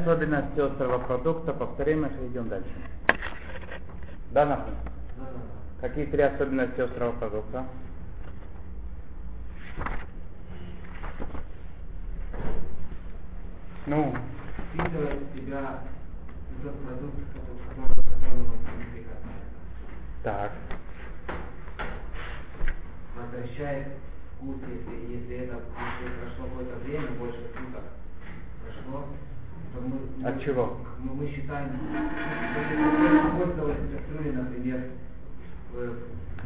Особенности острого продукта, повторим их и идем дальше. Да, нахуй? Какие три особенности острого продукта? Ну, впитывает в себя тот продукт, который, который так. Возвращает вкус, если, если это прошло какое-то время, больше суток прошло, мы, От чего? Мы, мы считаем, если пользовались кастрюлей, например,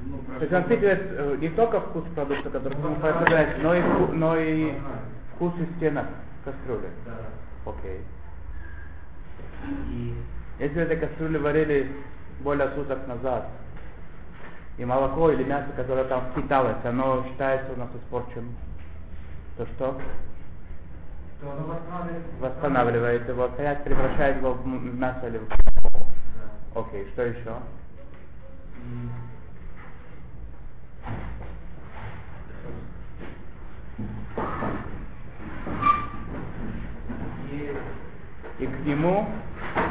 ну, То есть он впитывает э, не только вкус продукта, который мы потребляем, но и, но и вкус из стенок кастрюли. Да. Окей. И Если этой кастрюли варили более суток назад, и молоко или мясо, которое там впиталось, оно считается у нас испорченным, то что? То оно восстанавливает... Восстанавливает его, опять превращает его в мясо или в Да. Окей, что еще? И к нему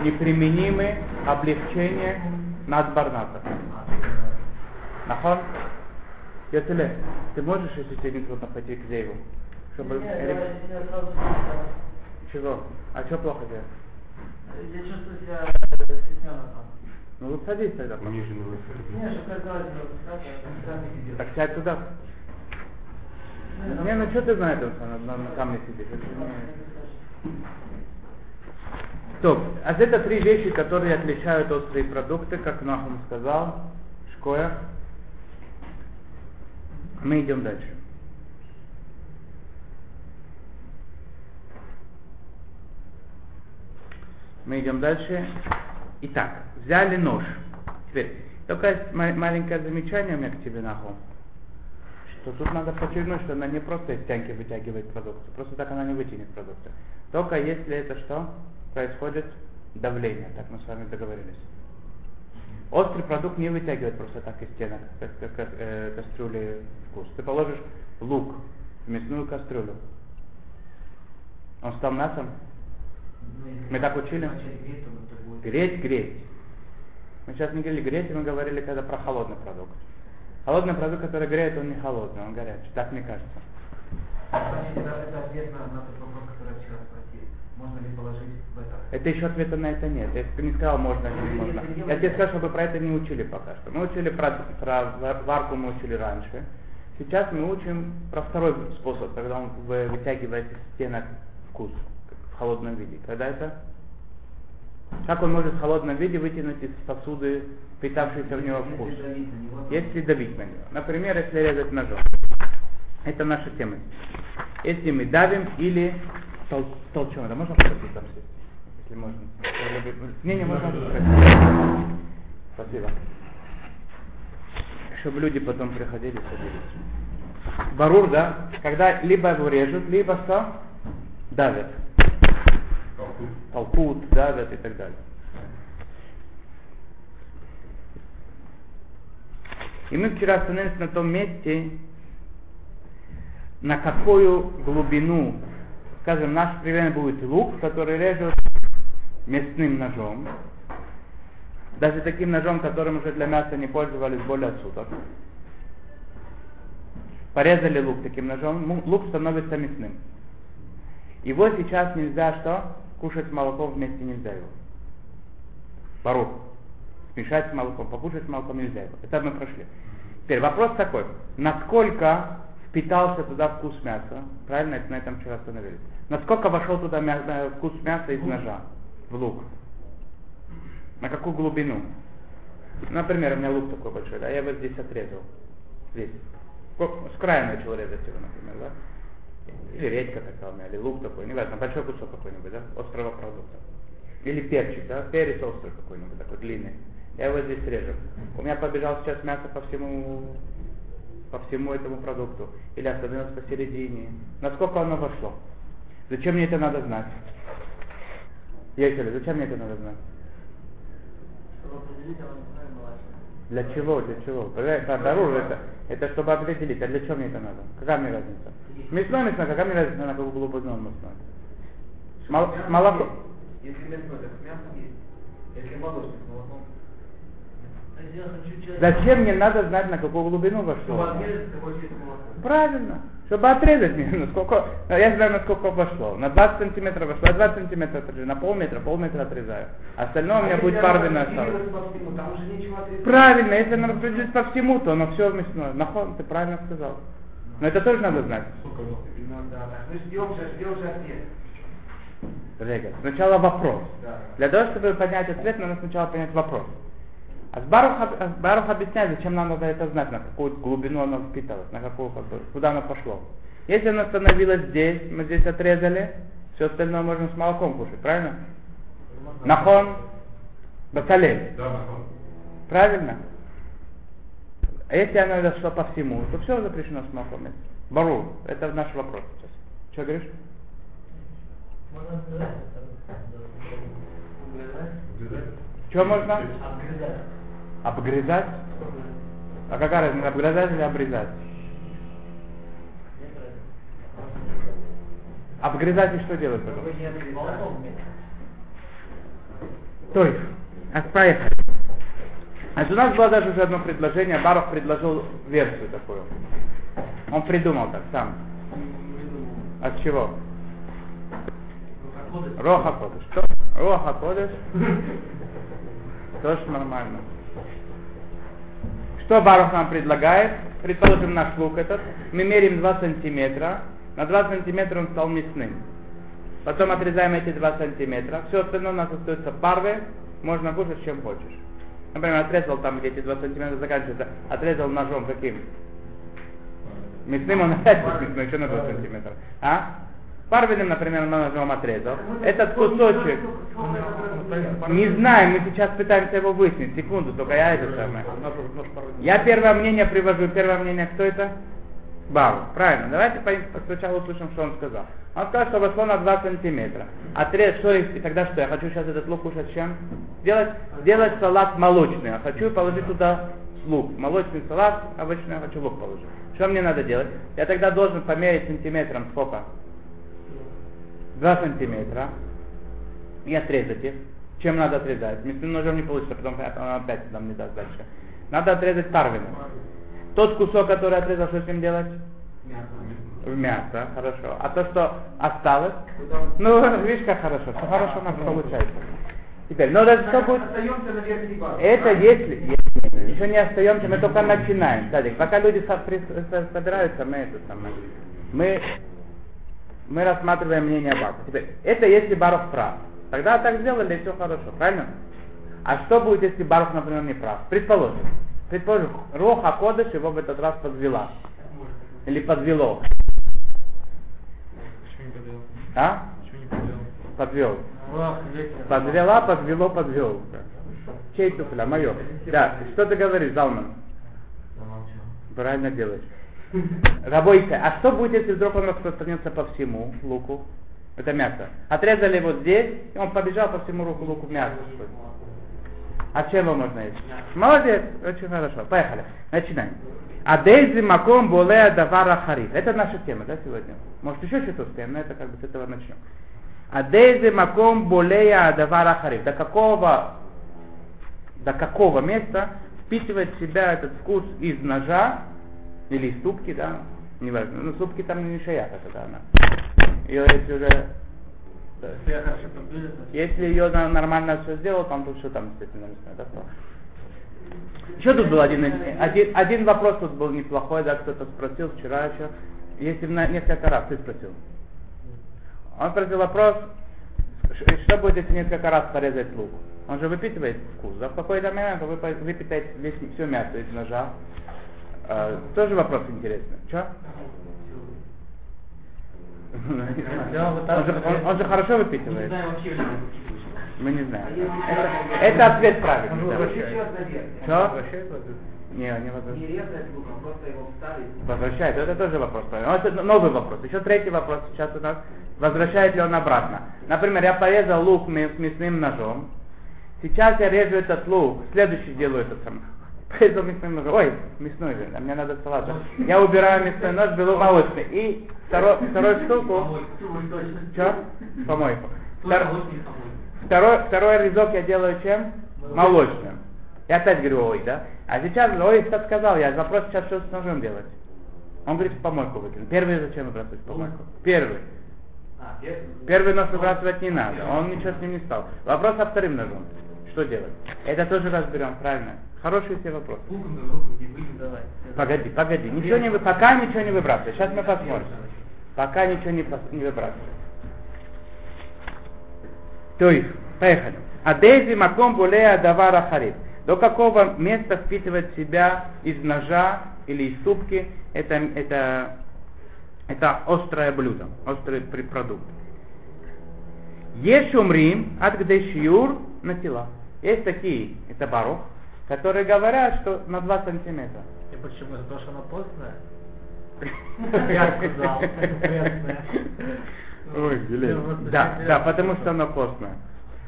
неприменимы облегчения над барната. Нахон? Йоцеле, ты можешь, если тебе не трудно пойти к Зейву? Чтобы... Чего? А что плохо делать? Я чувствую себя стесненно там. Ну вот садись тогда. Униженный выход. Не, что сидел. Так сядь туда. Не, ну что ты на этом на, на, на камне сидишь? Стоп. А это три вещи, которые отличают острые продукты, как Нахум сказал. Шкоя. Мы идем дальше. Мы идем дальше. Итак, взяли нож. Теперь, только маленькое замечание у меня к тебе, Нахум. Что тут надо подчеркнуть, что она не просто из тянки вытягивает продукцию. Просто так она не вытянет продукцию. Только если это что? Происходит давление. Так мы с вами договорились. Острый продукт не вытягивает просто так из стенок как, как, как, э, кастрюли вкус. Ты положишь лук в мясную кастрюлю. Он стал мясом? Мы так учили? греть. Греть. Мы сейчас не говорили греть, мы говорили когда про холодный продукт. Холодный продукт, который греет, он не холодный, он горячий. Так мне кажется. Это, это ответ на, на тот вопрос, который я вчера спросил. Можно ли положить в это? Это еще ответа на это нет. Я не сказал, можно или не можно. Я тебе сказал, чтобы про это не учили пока что. Мы учили про, про ва- варку, мы учили раньше. Сейчас мы учим про второй способ, когда он вы- вытягивает из стенок вкус в холодном виде. Когда это? Как он может в холодном виде вытянуть из посуды впитавшийся в него вкус? Если давить на него. Например, если резать ножом. Это наша тема. Если мы давим или тол толчем, это можно попросить там сесть? Если можно. Не, не, можно спросить. Спасибо. Чтобы люди потом приходили, садились. Барур, да? Когда либо его режут, либо что? Давят. Толкут, давят и так далее. И мы вчера остановились на том месте, на какую глубину, скажем, наш пример будет лук, который режут мясным ножом, даже таким ножом, которым уже для мяса не пользовались более суток. Порезали лук таким ножом, лук становится мясным. Его сейчас нельзя что? Кушать с молоком вместе нельзя его. Барух. Смешать с молоком, покушать с молоком нельзя его. Это мы прошли. Теперь вопрос такой. Насколько впитался туда вкус мяса? Правильно, это на этом вчера остановились. Насколько вошел туда мя- э, вкус мяса из ножа? В лук. На какую глубину? Например, у меня лук такой большой, да, я его здесь отрезал. Здесь. С края начал резать его, например, да? Или редька такая или лук такой, неважно, большой кусок какой-нибудь, да, острого продукта. Или перчик, да, перец острый какой-нибудь, такой длинный. Я его здесь режу. У меня побежал сейчас мясо по всему, по всему этому продукту. Или остановилось посередине. Насколько оно вошло? Зачем мне это надо знать? Ехали, зачем мне это надо знать? Чтобы определить, влажно. Для чего? Для чего? Это, дарур, это, это чтобы определить, а для чего мне это надо? Какая мне разница? Мясное мясное, какая мне разница, на какую глубину он? Мол- молоко. Если мясной, так с мясом есть. Если молочный, с молоком. А. Зачем мне надо знать, на какую глубину вошло? Правильно. Чтобы отрезать мне, насколько... Я знаю, насколько вошло. На 20 сантиметров вошло, я 20 сантиметров отрезаю. На полметра, полметра отрезаю. Остальное у меня А будет парвина осталось. распределилось по всему, Там уже нечего отрезать. Правильно, если оно распределить по всему, то оно все мясное. Нахон, ты правильно сказал. Но это тоже надо знать. Ну. Мы ждем же, ждем же ответ. Сначала вопрос. Да. Для того, чтобы понять ответ, надо сначала понять вопрос. А с Барух, об- а Барух объясняет, зачем нам надо это знать, на какую глубину оно впиталось, на какую, как бы, куда оно пошло. Если оно становилось здесь, мы здесь отрезали, все остальное можно с молоком кушать, правильно? Нахон, бацалель, Да, нахон. правильно? А если оно дошло по всему, то все запрещено с молоком. Бару, это наш вопрос сейчас. Что говоришь? Что можно? Обгрызать. А какая разница, обгрызать или обрезать? Обгрызать и что делать потом? То есть, а поехали. Значит, у нас было даже уже одно предложение, Барух предложил версию такую. Он придумал так сам. От чего? Роха Кодыш. Что? Роха Кодыш. Тоже нормально. Что Барух нам предлагает? Предположим, наш лук этот. Мы меряем 2 сантиметра. На 2 сантиметра он стал мясным. Потом отрезаем эти 2 сантиметра. Все остальное у нас остается парвы. Можно кушать чем хочешь. Например, отрезал там, где эти 2 сантиметра заканчиваются. Отрезал ножом каким? Мясным он опять мясной, еще на 2 сантиметра. А? Парвиным, например, на ножом отрезал. Этот кусочек. Не знаю, мы сейчас пытаемся его выяснить. Секунду, только я это самое. Я первое мнение привожу. Первое мнение, кто это? Бару. Правильно. Давайте сначала услышим, что он сказал. Он сказал, что вошло на 2 сантиметра. Отрез, что и тогда что? Я хочу сейчас этот лук кушать чем? Делать, делать салат молочный. Я хочу положить туда лук. Молочный салат, обычно я хочу лук положить. Что мне надо делать? Я тогда должен померить сантиметром сколько? 2 сантиметра. И отрезать их. Чем надо отрезать? Мясным ножом не получится, потом он опять нам не даст дальше. Надо отрезать парвиным. Тот кусок, который отрезал, что с ним делать? Мясо. В мясо, хорошо. А то, что осталось, ну, видишь, как хорошо, все хорошо у нас получается. Теперь, ну, это что будет? Это если, если еще не остаемся, мы только начинаем, Садик. Пока люди собираются, мы это самое. Мы, мы рассматриваем мнение Баруха. Теперь, это если Барух прав. Тогда так сделали, и все хорошо, правильно? А что будет, если Барух, например, не прав? Предположим. Предположим, Роха Кодыш его в этот раз подвела. Или подвело. А? Подвел? Подвела, подвело, подвел. Чей туфля? Мое. Да, что ты говоришь, Залман? Правильно делаешь. Рабойка, а что будет, если вдруг он распространится по всему луку? Это мясо. Отрезали его здесь, и он побежал по всему руку луку мясо. А чем его можно есть? Молодец, очень хорошо. Поехали. Начинаем. А дейзи маком болея давара хариф. Это наша тема, да, сегодня? Может, еще что-то успеем, но это как бы с этого начнем. А дейзи маком болея давара хариф. До какого, до какого места впитывает в себя этот вкус из ножа или из ступки, да, неважно. Ну, ступки там не шаяха тогда она. Ее если уже. Если ее нормально все сделал, там тут все там, естественно, мясное, да, что? Еще тут был один, один, один вопрос тут был неплохой, да, кто-то спросил вчера еще. Если на несколько раз ты спросил. Он спросил вопрос, что будет, если несколько раз порезать лук? Он же выпитывает вкус. Да? В какой-то момент вы выпитаете весь, все мясо из ножа. А, тоже вопрос интересный. Че? Он же, он- он же хорошо Не выпитывает. Мы не знаем. Это, это ответ правильный. Что? Возвращает ответ? Не, не Не возвращает. просто его вставить. Возвращает. Это тоже вопрос правильный. Это новый вопрос. Еще третий вопрос сейчас у нас. Возвращает ли он обратно? Например, я порезал лук с мясным ножом. Сейчас я режу этот лук. Следующий делаю этот самый. Порезал мясным ножом. Ой, мясной же, а мне надо салат. Я убираю мясной нож, беру молочный. И второй, вторую штуку. Что? Помойку. Втор- второй, второй резок я делаю чем? Молочным. Я опять говорю, ой, да? А сейчас, ой, кто сказал, я вопрос сейчас что с ножом делать? Он говорит, помойку выкинуть. Первый зачем выбрасывать помойку? Первый. А, первый. Первый нож выбрасывать не надо, он ничего с ним не стал. Вопрос со вторым ножом. Что делать? Это тоже разберем, правильно? Хороший все вопрос. Луком до руку не выйдет. Давай. Погоди, погоди, ничего не, вы- пока ничего не выбрасывай. Сейчас мы посмотрим. Пока ничего не, пос- не выбрасывай. То есть, поехали. А дейзи маком булея давара хариб. До какого места впитывает себя из ножа или из супки это, это, это острое блюдо, острый продукт. Есть умрим от гдешиюр на тела. Есть такие, это барох, которые говорят, что на 2 сантиметра. И почему? За то, что она постная? Я сказал. Ой, Блин, просто Да, да, потому что оно постное.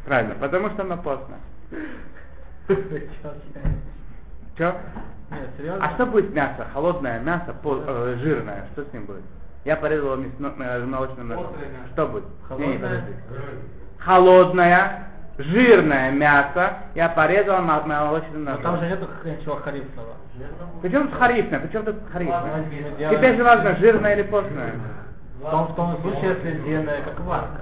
Правильно, потому что оно постное. Че? Нет, серьезно? А что будет мясо? Холодное мясо, пол- э, жирное, что с ним будет? Я порезал мясно- э, молочным. Что будет? Не, не, Холодное? подожди. Холодное, жирное мясо я порезал мо- молочным Но ножом. там же нету ничего харифного. Причем тут харифное? Причем тут харифное? Теперь же важно, жирное или постное. В том, в том случае, если длинная, как варка.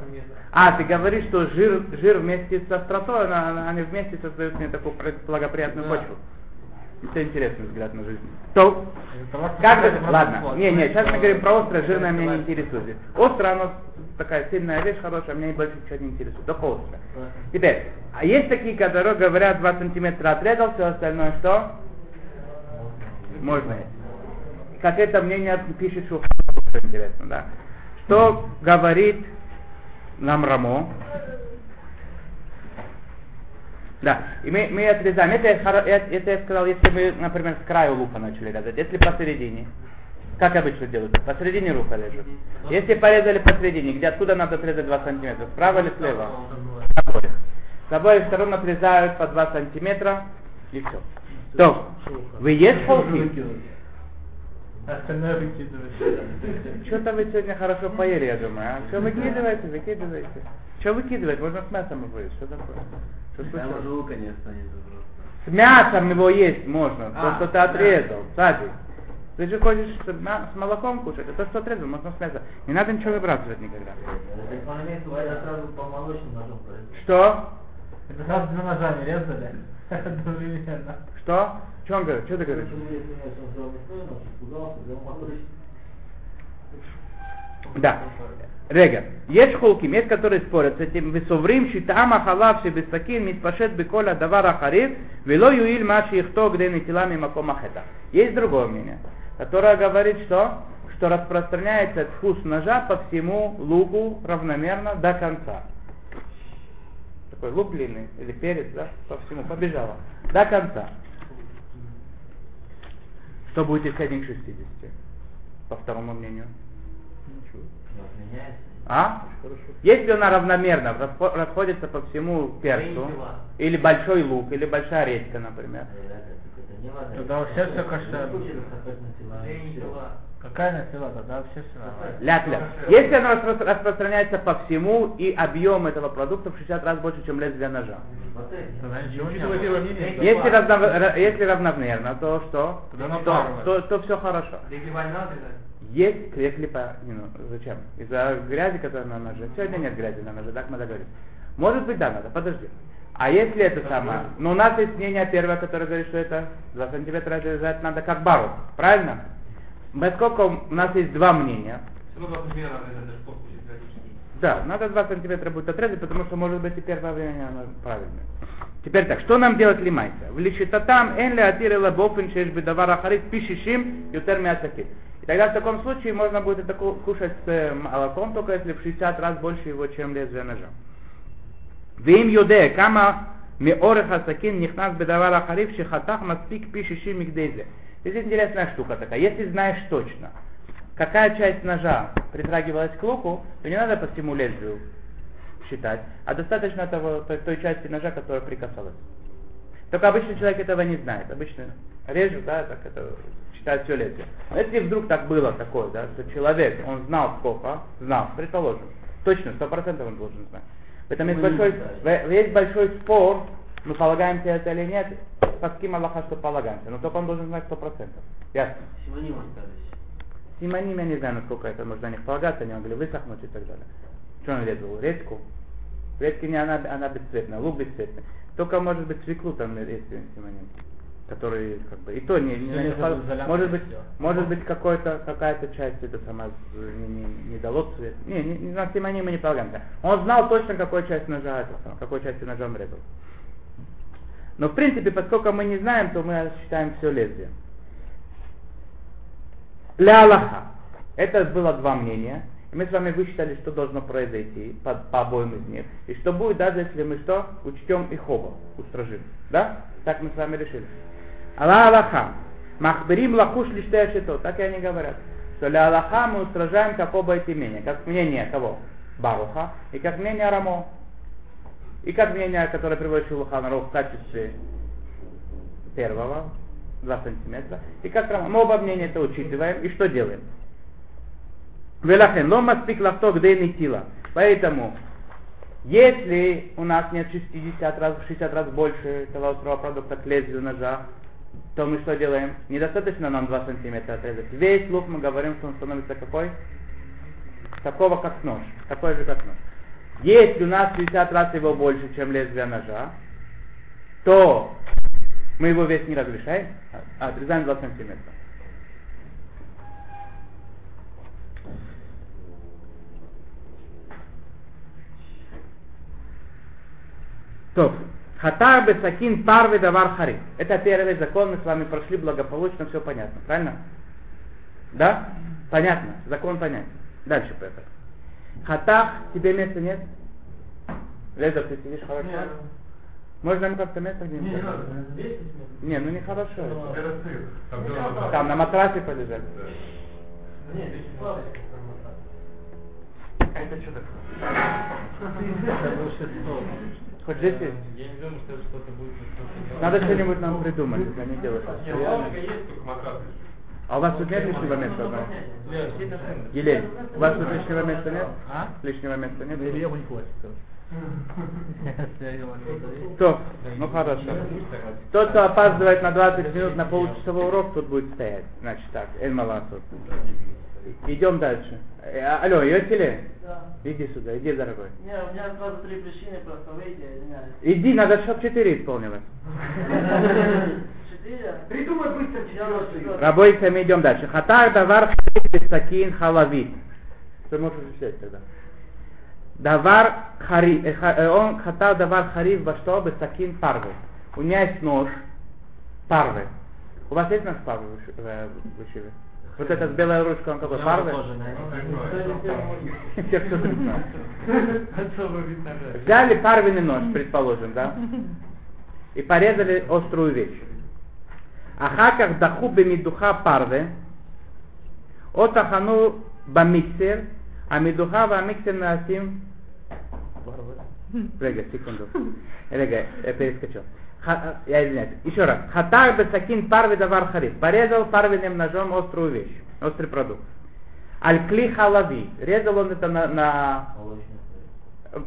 А, ты говоришь, что жир, жир вместе с остротой, она- она- они вместе создают мне такую пр- благоприятную Да. почву. Это интересный взгляд на жизнь. То, как это ладно, не, не, сейчас мы говорим про острое, жирное меня не интересует. Острое, оно такая сильная вещь, хорошая, меня больше ничего не интересует, только острое. Теперь, а есть такие, которые говорят, 2 сантиметра отрезал, все остальное что? Можно есть. Как это мнение пишет что интересно, да. Что говорит нам Рамо? Да, и мы, мы отрезаем. Это, я это я сказал, если мы, например, с краю лука начали резать. Если посередине, как обычно делают, посередине лука режут. Если порезали посередине, где откуда надо отрезать 2 сантиметра, справа или слева? С обоих. С обоих сторон отрезают по 2 сантиметра и все. То, вы есть холки? Остальное выкидываешь. Что-то вы сегодня хорошо поели, я думаю. А? Все выкидываете, выкидываете. Что выкидывать? Можно с мясом его есть. Что такое? Что случилось? уже лука не останется просто. С мясом его есть можно, то, А, что ты да. отрезал, Сади. Ты же хочешь с, молоком кушать, а то, что отрезал, можно с мясом. Не надо ничего выбрасывать никогда. Произойдет. Что? Это сразу двумя ножами резали. Одновременно. Что? Что он говорит? Что ты говоришь? Да. Рега. Есть холким, есть которые спорят с этим. Висоврим шитама халав шебесакин митпашет беколя давара харив вело юиль маши ихто где нетилами маком ахета. Есть другое мнение, которое говорит, что что распространяется вкус ножа по всему луку равномерно до конца. Такой лук длинный или перец, да, по всему побежало до конца. Что будет если один к 60? По второму мнению. Меняется. А? Если она равномерно расходится по всему перцу, или большой лук, или большая редька, например. Тогда вообще всё кошерно. Какая насила, тогда вообще все нормально. Ля-ля. Если она распро- распространяется по всему, и объем этого продукта в 60 раз больше, чем лезвие ножа. Ничего Если, равно- ра- если равномерно, то что? То, то, то все хорошо. Есть клепа, не, ну, зачем? Из-за грязи, которая на ноже. Сегодня нет грязи на ноже, так мы договорились. Может быть, да, надо, подожди. А если это самое, но у нас есть мнение первое, которое говорит, что это 2 сантиметра отрезать надо как бару, правильно? Поскольку у нас есть два мнения, Все равно 20 метров отрезать, даже кофту через годички. да, надо 2 сантиметра будет отрезать, потому что может быть и первое мнение оно правильное. Теперь так, что нам делать лимайса? В лишитатам эн ли атирила бофен шеш бедавар ахарит пишишим ютер мясакит. И тогда в таком случае можно будет это ку- кушать с э, молоком, только если в 60 раз больше его, чем лезвие ножа. Вим юде, кама меорех асакин нихнас бедавар ахарив шихатах маспик пишишим мигдейзе. Здесь интересная штука такая. Если знаешь точно, какая часть ножа притрагивалась к луку, то не надо по всему лезвию считать, а достаточно того, той, той части ножа, которая прикасалась. Только обычный человек этого не знает. Обычно режут, да, так это считают все лезвие. Но если вдруг так было такое, да, что человек, он знал сколько, знал, предположим, точно, сто процентов он должен знать. Поэтому есть большой, есть большой спор, мы полагаемся это или нет, по ским Аллаха, что полагаемся. Но только он должен знать сто процентов. Ясно. Симоним остались. Симоним, я не знаю, насколько это можно на них полагаться, они могли высохнуть и так далее. Что он резал? Редьку? Редьки не она, она бесцветная, лук бесцветный. Только может быть свеклу там есть симоним. Который как бы и то не, не на пол- изолятор может и быть может быть какой-то какая-то часть это сама не, не, не дало цвет. Не, не, на симоним мы не полагаемся. Он знал точно какой часть ножа это какой частью ножа он резал. Но в принципе, поскольку мы не знаем, то мы считаем все лезвие. Ля Аллаха. Это было два мнения. И мы с вами высчитали, что должно произойти по, по обоим из них. И что будет, даже если мы что? Учтем их оба, устражим. Да? Так мы с вами решили. Алла Аллаха. Махберим лахуш лиштея шито. Так и они говорят. Что ля Аллаха мы устражаем как оба эти мнения. Как мнение кого? Баруха. И как мнение Рамо. И как мнение, которое приводит Шулухан Арух в качестве первого, 2 сантиметра. И как Рамо. Мы оба мнения это учитываем. И что делаем? Велахен, лома спик лавто где нетила. Поэтому, если у нас нет 60 раз, 60 раз больше этого острого продукта к лезвию ножа, то мы что делаем? Недостаточно нам 2 сантиметра отрезать. Весь лук мы говорим, что он становится какой? Такого как нож. Такой же как нож. Если у нас 60 раз его больше, чем лезвие ножа, то мы его вес не разрешаем, а отрезаем 2 сантиметра. То, хатар бесакин парвы давар хари. Это первый закон, мы с вами прошли благополучно, все понятно, правильно? Да? Понятно, закон понятен. Дальше поехали. Хатах, тебе места нет? Леза, ты сидишь хорошо? Нет. Можно нам как-то место где-нибудь? Не, не. Здесь Не, ну нехорошо. Ну. Там было Там на матрасе полежать. Да. Нет. Это что такое? Хоть здесь есть. Я не думаю, что что-то будет. Надо что-нибудь нам придумать, если не делать. Нет, лавочка есть, только лежит. А у вас тут нет лишнего места одного? Елень, у вас тут лишнего места нет? А? Лишнего места нет? Илья не хватит. То, ну хорошо. Тот, кто опаздывает на 20 минут на получасовой урок, тут будет стоять. Значит так, Эль Маласут. Идем дальше. Э, а- Алло, Йосили, Да. иди сюда, иди, дорогой. Не, у меня сразу три причины, просто выйти, извиняюсь. Иди, надо, чтобы 4 исполнилось. Четыре? Придумай быстро четвертый. Рабойся, мы идем дальше. Хатар давар сакин халавит. Ты можешь сесть тогда. Давар хари, э, э, он хатар давар харив во что бы сакин парвы. У меня есть нож парвы. У вас есть нож парвы в Ишиве? Вот эта белая ручка, он какой? Фарве? Те, кто. Взяли парвенный нож, предположим, да? И порезали острую вещь. Ахаках даху бемидуха парве, отахану бамиксер, а медуха бамиксер наасим... Рега, секунду. Рега, я перескочил. Ха- Я извиняюсь. Еще раз. Хатар бесакин парви давар хариф. Порезал парвенным ножом острую вещь, острый продукт. Аль-кли халави. Резал он это на, на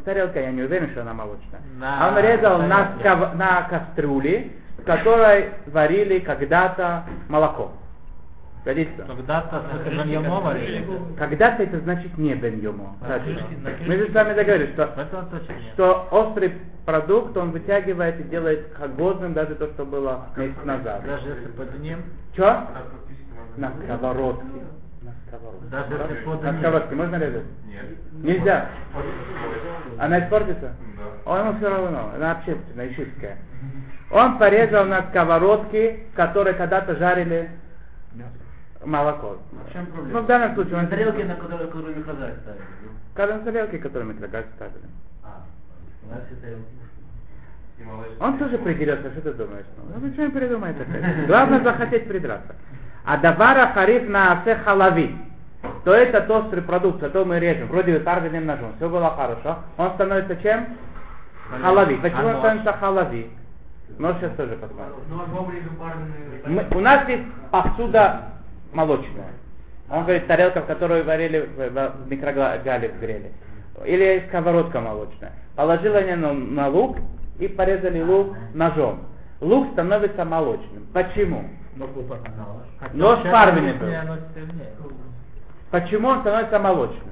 тарелка, я не уверен, что она молочная. На А он резал на, на кастрюле, в которой варили когда-то молоко. Годится? Когда-то. Когда-то это значит не бен йомо. На Точно. крышке- на Мы же с вами договорились, что, что острый продукт он вытягивает и делает годным даже то, что было месяц назад. Даже если под ним, Че? На сковородке. На сковородке. Даже если под На ним. сковородке можно резать? Нет. Нельзя. Она испортится? Да. Он ему все равно, она общественная, ищитская. Он порезал на сковородке, в которой когда-то жарили молоко. В чем проблема? Ну, в данном случае он... На тарелке, на которой, которую микрогаз ставили. Тарелке, которую мы тогда ставили. А, у нас все тарелки. Он тоже придерется, что ты думаешь? Ну, ну что придумает опять? Главное захотеть придраться. А давара хариф на асе халави. То это острый продукт, зато мы режем. Вроде бы парвенным ножом. Все было хорошо. Он становится чем? Халави. Почему А он нож? становится халави? Нож сейчас тоже посмотрим. Ну, парные. Мы- у нас есть посуда молочная. Он говорит, тарелка, в которую варили в, микрогале грели. или сковородка молочная. Положил они на, на лук и порезали лук ножом. Лук становится молочным. Почему? Нож объяснение, был. Почему он становится молочным?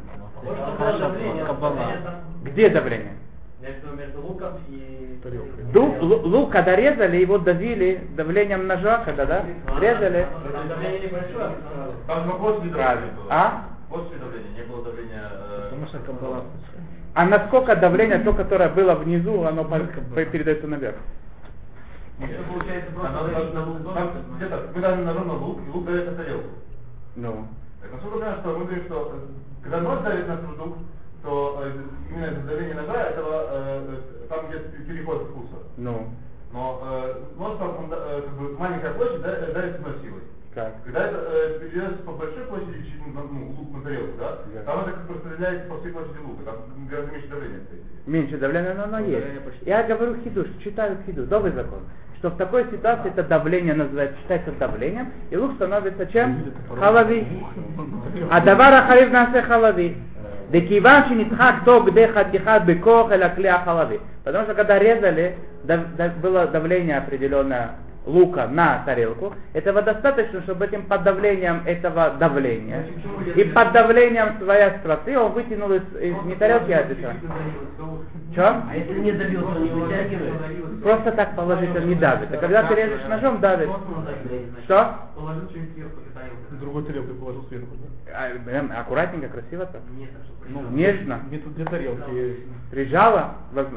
Где давление? Между, между луком и... Лук, когда резали, его давили давлением ножа, когда, да? Резали. Там давление небольшое, а Там же после давления было. А? После давления, не было давления... э, Потому что кабала. А насколько давление, то, которое было внизу, оно передается наверх? Это получается там- просто там- там Где-то, мы дали ножом на лук, и лук давит на тарелку. Ну. Так, насколько понимаю, что мы говорим, что э, когда нож давит на продукт, то э, именно из-за давления ножа этого, э, э, там идет переход вкуса. Ну. Но э, нож там, он, э, как бы маленькая площадь да, давит одной силой. Как? Когда это э, передается по большой площади, чуть, ну, ну, лук на тарелку, да, Да. там это как распределяется по всей площади лука, там гораздо меньше давления стоит. Меньше давления, но оно Давление есть. почти. Я говорю хидуш, читаю хидуш, новый закон. Что в такой ситуации это давление называется, считается давлением, и лук становится чем? Халави. А давара халив насе халави. Декиван шинитхак то где хатихат бекох эля клея халавы. Потому что когда резали, было давление определенное лука на тарелку, этого достаточно, чтобы этим под давлением этого давления и под давлением своей остроты он вытянул из, из не тарелки, а из этого. Че? А если не добил, то не вытягивает? Просто так положить он не давит. А когда ты режешь ножом, давит. Что? Положил что-нибудь. Другой тарелкой положил сверху. А, Аккуратненько, красиво так. Нет, а что Ну? Нежно. Где тут где тарелки?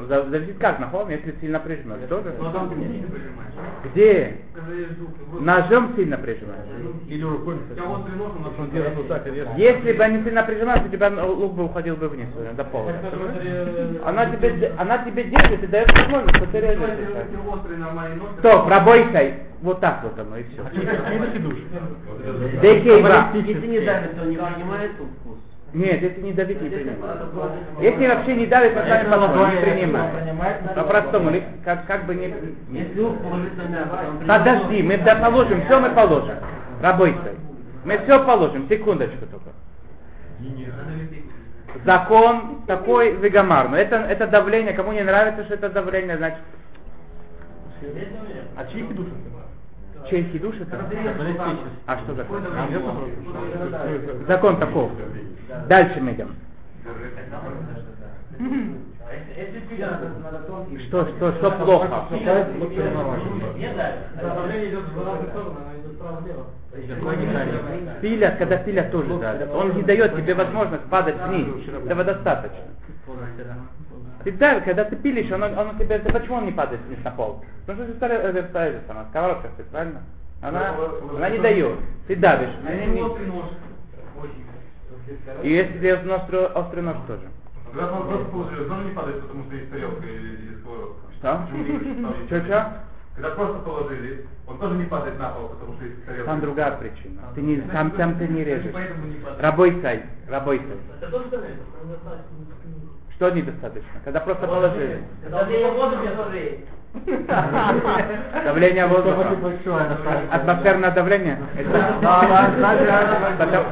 За- зависит как, на холм, если сильно прижмешь, тоже. Не прижимаешь. Где? Вроде- Ножом сильно прижимаешь. Или рукой? Если он делает вот так и режет. Если бы они сильно прижимались, у тебя лук бы уходил бы вниз, э, до пола. Она тебе, она тебе держит и дает возможность, нож, Стоп, пробойся. Вот так вот оно и все. Если не давит, то не принимает вкус. Нет, если не давить, не принимай. Если вообще не давит, то сами подходим, не принимай. По-простому, как, как бы не... Подожди, мы да положим, все мы положим. Рабойся. Мы все положим, секундочку только. Закон такой вегамар. Но это, это давление, кому не нравится, что это давление, значит, А чьи это? Чей хидуш это? А что такое? Закон таков. Дальше мы идем. Что, что, что плохо? Пилят, когда пилят тоже давят. Он не дает тебе возможность падать вниз. Этого достаточно. Ты давишь, когда ты пилишь, он, он у тебя, ты почему он не падает вниз на пол? Потому что ты старая, это, это, сама, сковородка стоит, правильно? Она, она не дает. Ты давишь. А Не-? Очень. И если тебе острый, острый нож тоже. Когда он просто положил, тоже не падает, потому что есть тарелка или, сковородка. Что? Почему не говоришь, что чё? Когда просто положили, он тоже не падает на пол, потому что есть тарелка. Там другая причина. Ты не, там, там ты не режешь. Рабой сай, рабой сай. Что недостаточно? Когда просто положили. Давление воздуха тоже. Давление воздуха. Атмосферное давление?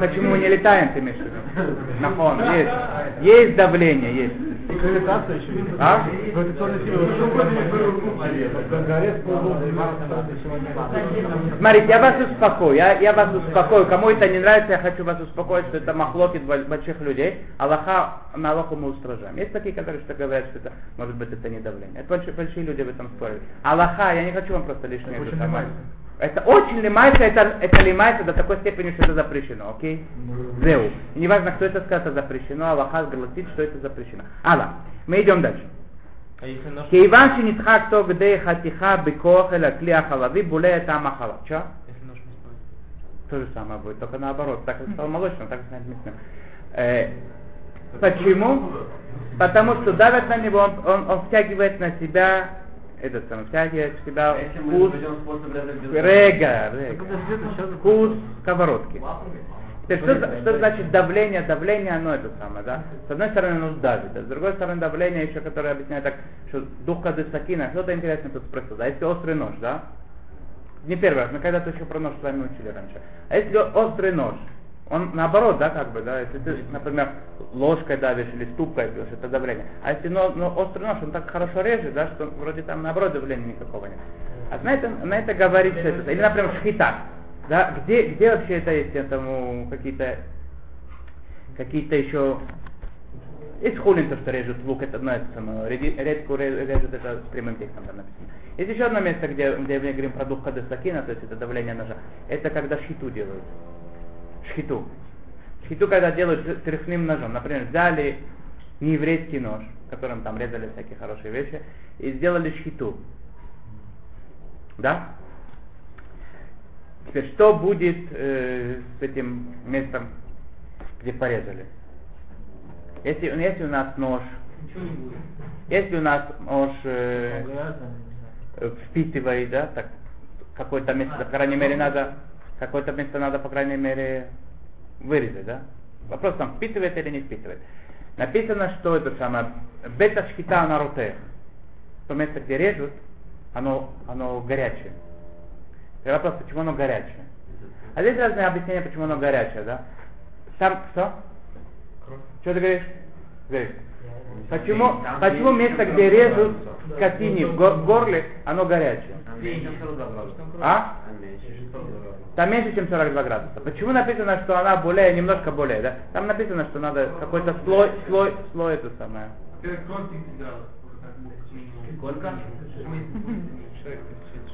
Почему мы не летаем, ты имеешь в виду? На фон. Есть. Есть давление, есть. И гравитация еще есть. А? Гравитационная сила Горец Смотрите, я вас успокою, я, я вас успокою. Кому это не нравится, я хочу вас успокоить, что это махлокит боль- больших людей. Аллаха, на Аллаху мы устражаем. Есть такие, которые что говорят, что это, может быть, это не давление. Это большие, большие люди в этом спорят. Аллаха, я не хочу вам просто лишнее это. Это очень лимайся, это, это лимайся до такой степени, что это запрещено, окей? Зеу. И неважно, кто это сказал, это запрещено, Аллаха гласит, что это запрещено. Алла, мы идем дальше. А если наш... כיוון שנדחק תוך כדי חתיכה בכוח אל הכלי החלבי בולע את טעם החלב. Чё? Если наш не спать. То же самое будет, только наоборот. Так как стало молочным, так станет мясным. Э, почему? Потому что давят на него, он, он, он втягивает на себя, этот самый, втягивает в себя мы вкус, рега, рега. вкус сковородки. Теперь, что, за- что значит давление? Давление, оно это самое, да? С одной стороны, оно давит, а с другой стороны, давление еще, которое объясняет так, что дух кадысакина, что-то интересное тут спросил, да? Если острый нож, да? Не первый раз, мы когда-то еще про нож с вами учили раньше. А если острый нож, Он наоборот, да, как бы, да, если ты, например, ложкой давишь или ступкой пьешь, это давление. А если но, но острый нож, он так хорошо режет, да, что вроде там наоборот давления никакого нет. А на это, на это говорит что это. Или, например, шхита. Да, где, где вообще это есть, этому какие-то какие-то еще есть хулин, то, что режут лук, это одно это самое. Редьку режут, это с прямым текстом там написано. Есть еще одно место, где, где мы говорим про дух кадесакина, то есть это давление ножа. Это когда шхиту делают. Шхиту. Шхиту, когда делают тряхным ножом. Например, взяли нееврейский нож, которым там резали всякие хорошие вещи, и сделали шхиту. Да? Теперь, что будет э, с этим местом, где порезали? Если, если у нас нож, если у нас нож э, Ну, впитывает, да, так какое-то место, по крайней мере, надо, какое-то место надо, по крайней мере, вырезать, да? Вопрос там, впитывает или не впитывает. Написано, что это самое, бета шхита на руте. То место, где режут, оно, оно горячее. И вопрос, почему оно горячее? А здесь разные объяснения, почему оно горячее, да? Там, что? Что ты говоришь? Говоришь. Почему, Там почему место, где режут скотине в го- горле, оно горячее? Меньше 42 градуса. А? Меньше 42 градуса. Там меньше, чем 42 градуса. Почему написано, что она более, немножко более, да? Там написано, что надо какой-то слой, слой, слой это самое. Во-первых, 30 градусов, уже так минимум. Сколько?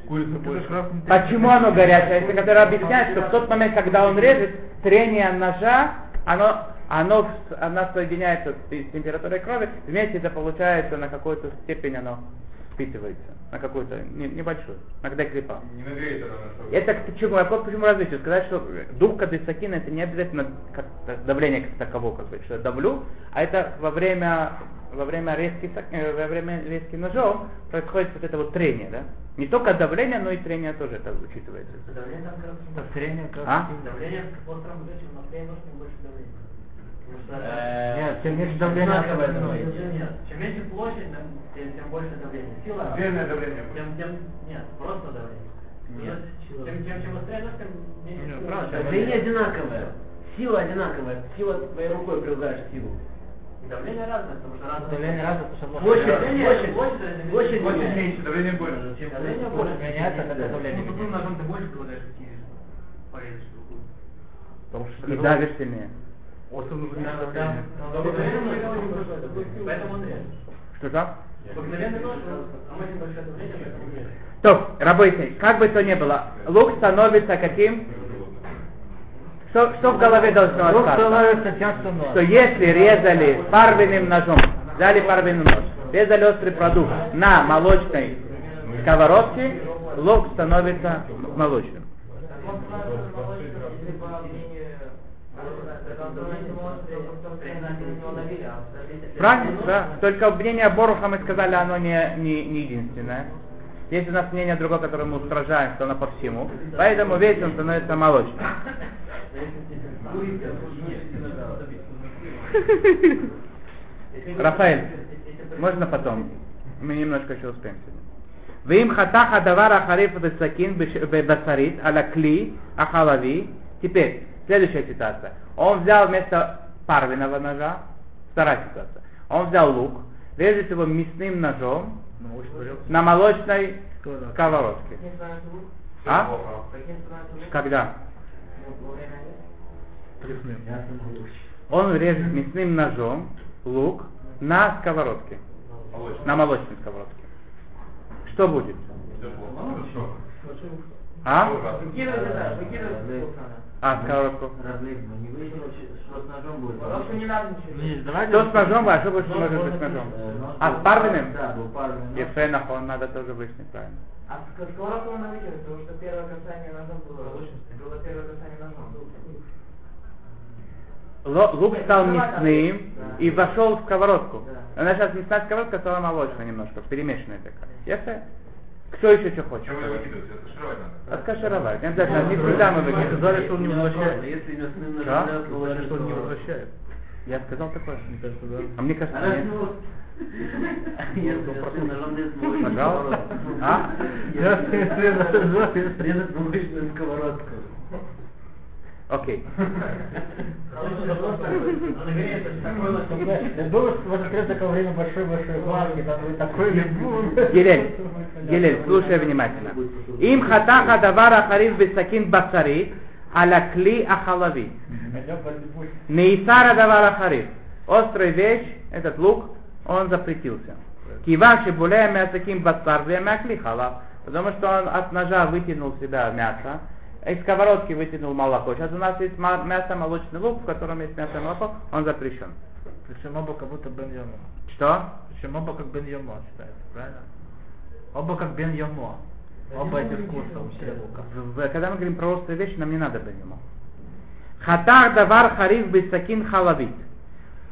Курица больше. Почему оно горячее? Если который объясняет, что в тот момент, когда он режет, трение ножа, оно, оно, она соединяется с те- с температурой крови, вместе это получается на какую-то степень оно впитывается, на какую-то не- небольшую, на декрепа. Не нагреет она на что. Это к почему? Я почему различию? Сказать, что дух кадысакина это не обязательно как давление как таково, как бы, что я давлю, а это во время во время резки, сак- э, во время резки ножом происходит вот это вот трение, да? Не только давление, но и трение тоже это учитывается. Давление там как раз Повторение как А? сильно. Давление в остром больше давления. Что Нет, тем меньше давление. Нет, чем меньше площадь, тем, тем, больше давление. Сила. Отдельное давление будет. Тем, тем, нет, просто давление. Нет, тем, чем, чем быстрее нож, тем меньше Нет, сила. правда, Давление одинаковое. Сила одинаковая. Сила твоей рукой прилагаешь силу. Давление разное, потому что разное. Давление разное, потому что Площадь, Давление- площадь, площадь, площадь, площадь меньше, давление больше. Чем Давление больше меняется, когда да. давление Ну, тупым меняется. ножом ты больше прилагаешь чтобы порезать руку. Потому что И давишь сильнее. Что там? То, работайте, как? Бы то ни было, лук становится каким? Что, что в голове должно Лук остаться? что если резали парвенным ножом, взяли парвенный нож, резали острый продукт на молочной сковородке, лук становится молочным. Правильно, да. Только мнение Боруха мы сказали, оно не, не, не единственное. Есть у нас мнение другое, которое мы устражаем, что оно по всему. Поэтому весь он становится молочным. Рафаэль, можно потом? Мы немножко еще успеем сегодня. ואם חתך הדבר החריף בסכין בש- בבשרית על הכלי החלבי, теперь, следующая ситуация. Он взял вместо парвиного ножа, вторая ситуация. Он взял лук, режет его мясным ножом на молочной сковородке. А? Когда? Он режет мясным ножом лук на сковородке. На молочной сковородке. Что будет? А? А, сковородку. Разлив, но не выяснилось, что с ножом будет. Просто не надо ничего. Не, давайте Что с ножом, а что будет, что Нож может быть с ножом? Нож А с парвенным? Да, был парвенный нож. Ефенах, он надо тоже выяснить правильно. А с сковородку надо выкинуть, потому что первое касание ножом было. Было первое касание ножом. Лук стал мясным и вошел в сковородку. Она сейчас мясная сковородка стала молочная немножко, перемешанная такая. Ясно? Кто еще что хочет? Чем вы выкидываете? Это шировать надо. Откашировать. Не обязательно, не всегда мы выкидываем. Сказали, что он не возвращает. Если мясным Да? ножом Сказали, положить, что он не то- возвращает. Я сказал такое. Мне кажется, да. А мне кажется, А нет. ну, Пожалуйста. А? Резать молочную сковородку. Окей. Я думаю, что может открыть такое время большой-большой ванги, там такой либун. Гелель, Гелель, слушай внимательно. Им хатаха давара хариф бисакин басари аля кли ахалави. Неисара давара хариф. Острая вещь, этот лук, он запретился. Киваши булея мясаким басар мякли халав. Потому что он от ножа вытянул себя мясо, из сковородки вытянул молоко. Сейчас у нас есть мясо молочный лук, в котором есть мясо молоко, он запрещен. Причем оба как будто Бен. Что? Причем оба как Бен считается, правильно? Оба как Бен Йомо. Оба эти вкуса у три лука. В- в- когда мы говорим про острые вещи, нам не надо бенюма. Хатар давар хариф бисакин халавит.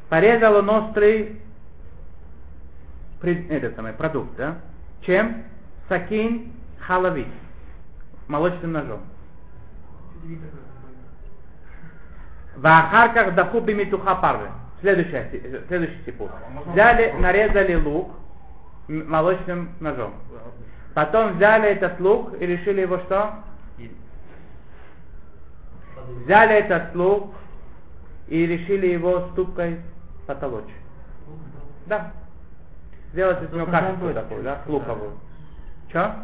Порезал он острый пред- этот самый продукт, да? Чем? Сакин халавит. Молочным ножом. Вахарках дахуби митуха парвы. Следующий, следующий типу. Взяли, нарезали лук молочным ножом. Потом взяли этот лук и решили его что? Взяли этот лук и решили его ступкой потолочь. Да. Сделать из него кашицу такую, да, луковую. Че?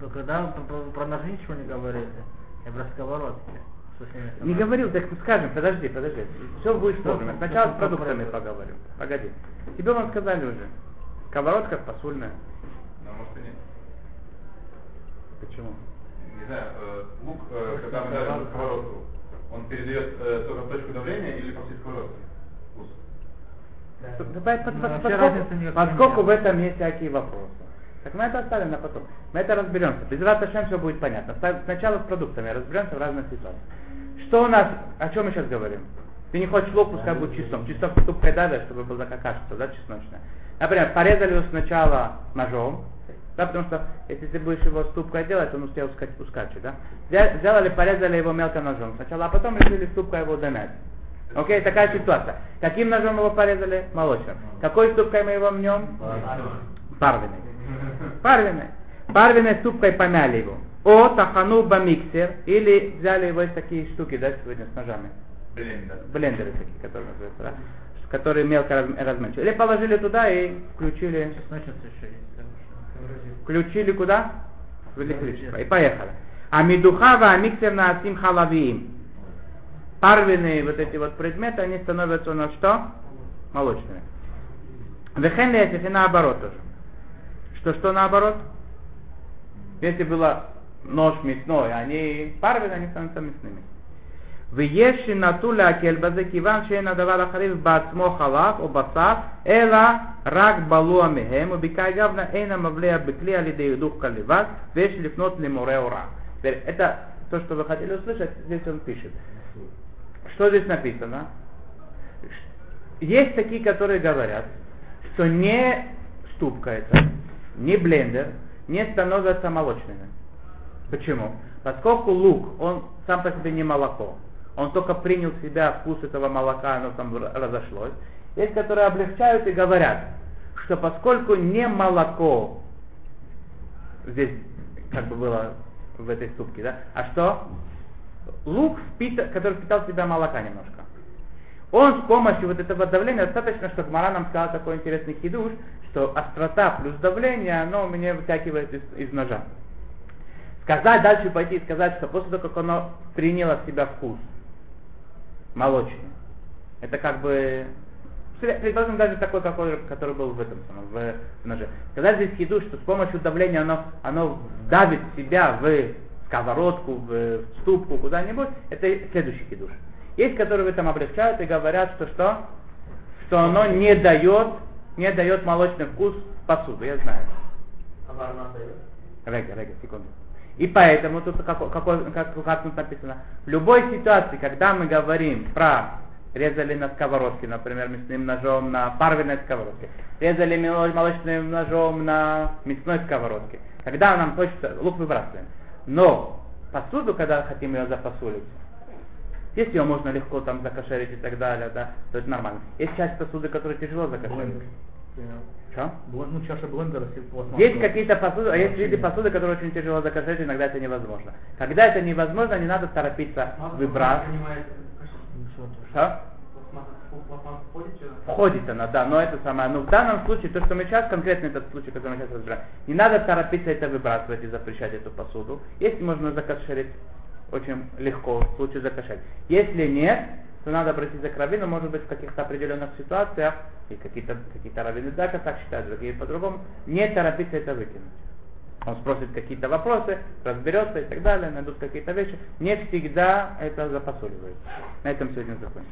Но когда вы про, про- ножи ничего не говорили, я про сковородки. Не говорил, так скажем, подожди, подожди. Все будет сложно. Ну, Сначала ну, с продуктами поговорим. Погоди. Тебе вам сказали уже. Сковородка посульная. Да, может и нет. Почему? Не знаю, э, лук, э, когда мы давим на сковородку, он передает э, только точку давления или по всей сковородке? Вкус. Давай, под- Ну, под- вообще поскольку- разницы никакой Поскольку в этом есть всякие вопросы. Так мы это оставим на потом. Мы это разберемся. Без Раташем все будет понятно. Сначала с продуктами разберемся в разных ситуациях. Что у нас, о чем мы сейчас говорим? Ты не хочешь лук, пускай будет чистом. Чистом ступкой давишь, чтобы была такая кашица, да, чесночная. Например, порезали его сначала ножом, да, потому что если ты будешь его ступкой делать, он успел ускать- ускачет, да. Сделали, порезали его мелко ножом сначала, а потом решили ступкой его домять. Окей, такая ситуация. Каким ножом его порезали? Молочным. Какой ступкой мы его мнем? Парвиной. Парвиной. Парвиной ступкой помяли его. О, тахану бамиксер. Или взяли его из такие штуки, да, сегодня с ножами. Блин, да. Блендеры такие, которые называются, да? Которые мелко раз- размельчили. Или положили туда и включили. Включили куда? В электричество. И поехали. А медухава, миксер на асим халавиим. Парвиные вот эти вот предметы, они становятся у нас что? Молочными. Вехен и наоборот тоже. Что, что наоборот? Если было нож мясной, они парвины, они становятся мясными. ויש שנטו להקל בזה כיוון שאין הדבר החריף בעצמו חלב או בשר, אלא רק בלוע מהם, ובקאי גבנה אין המבלע בכלי על ידי הידוך כלבד, ויש לפנות למורה הוראה. Теперь, это то, что вы хотели услышать, здесь он пишет. Что здесь написано? Есть такие, которые говорят, что не ступка это, не блендер не становятся молочными. Почему? Поскольку лук, он сам по себе не молоко, он только принял в себя вкус этого молока, оно там разошлось. Есть, которые облегчают и говорят, что поскольку не молоко здесь как бы было в этой ступке, да, а что? Лук, впита- который впитал в себя молока немножко. Он с помощью вот этого давления, достаточно, что Гмара нам сказал такой интересный хидуш, что острота плюс давление, оно у меня вытягивает из, из ножа. Сказать дальше пойти и сказать, что после того, как оно приняло в себя вкус молочный, это как бы предположим даже такой, какой, который был в этом самом, в, в ноже. Сказать здесь хидуш, что с помощью давления оно, оно давит себя в сковородку, в, в ступку, куда-нибудь, это следующий хидуш. Есть, которые в этом облегчают и говорят, что что? Что оно не дает, не дает молочный вкус посуду, я знаю. А дает? Рега, рега, секунду. И поэтому тут как, какой- как, как тут написано, в любой ситуации, когда мы говорим про резали на сковородке, например, мясным ножом на парвиной сковородке, резали молочным ножом на мясной сковородке, когда нам хочется, лук выбрасываем. Но посуду, когда хотим ее запосулить, если ее можно легко там закошерить и так далее, да, то это нормально. Есть часть посуды, которую тяжело закошерить. Что? Блен- Ну, чаша блендера. Есть какие-то посуды, а есть виды посуды, которые очень тяжело закошерить, иногда это невозможно. Когда это невозможно, не надо торопиться выбрасывать. Принимает Ну, что? Входит она, да, но это самое. Но в данном случае, то, что мы сейчас, конкретно этот случай, который мы сейчас разбираем, не надо торопиться это выбрасывать и запрещать эту посуду. Если можно закошерить, очень легко в случае закошерить. Если нет, то надо обратиться к раввину, может быть, в каких-то определенных ситуациях, и какие-то какие раввины а так считают, другие по-другому, не торопиться это выкинуть. Он спросит какие-то вопросы, разберется и так далее, найдут какие-то вещи. Не всегда это запасуливается. На этом сегодня закончим.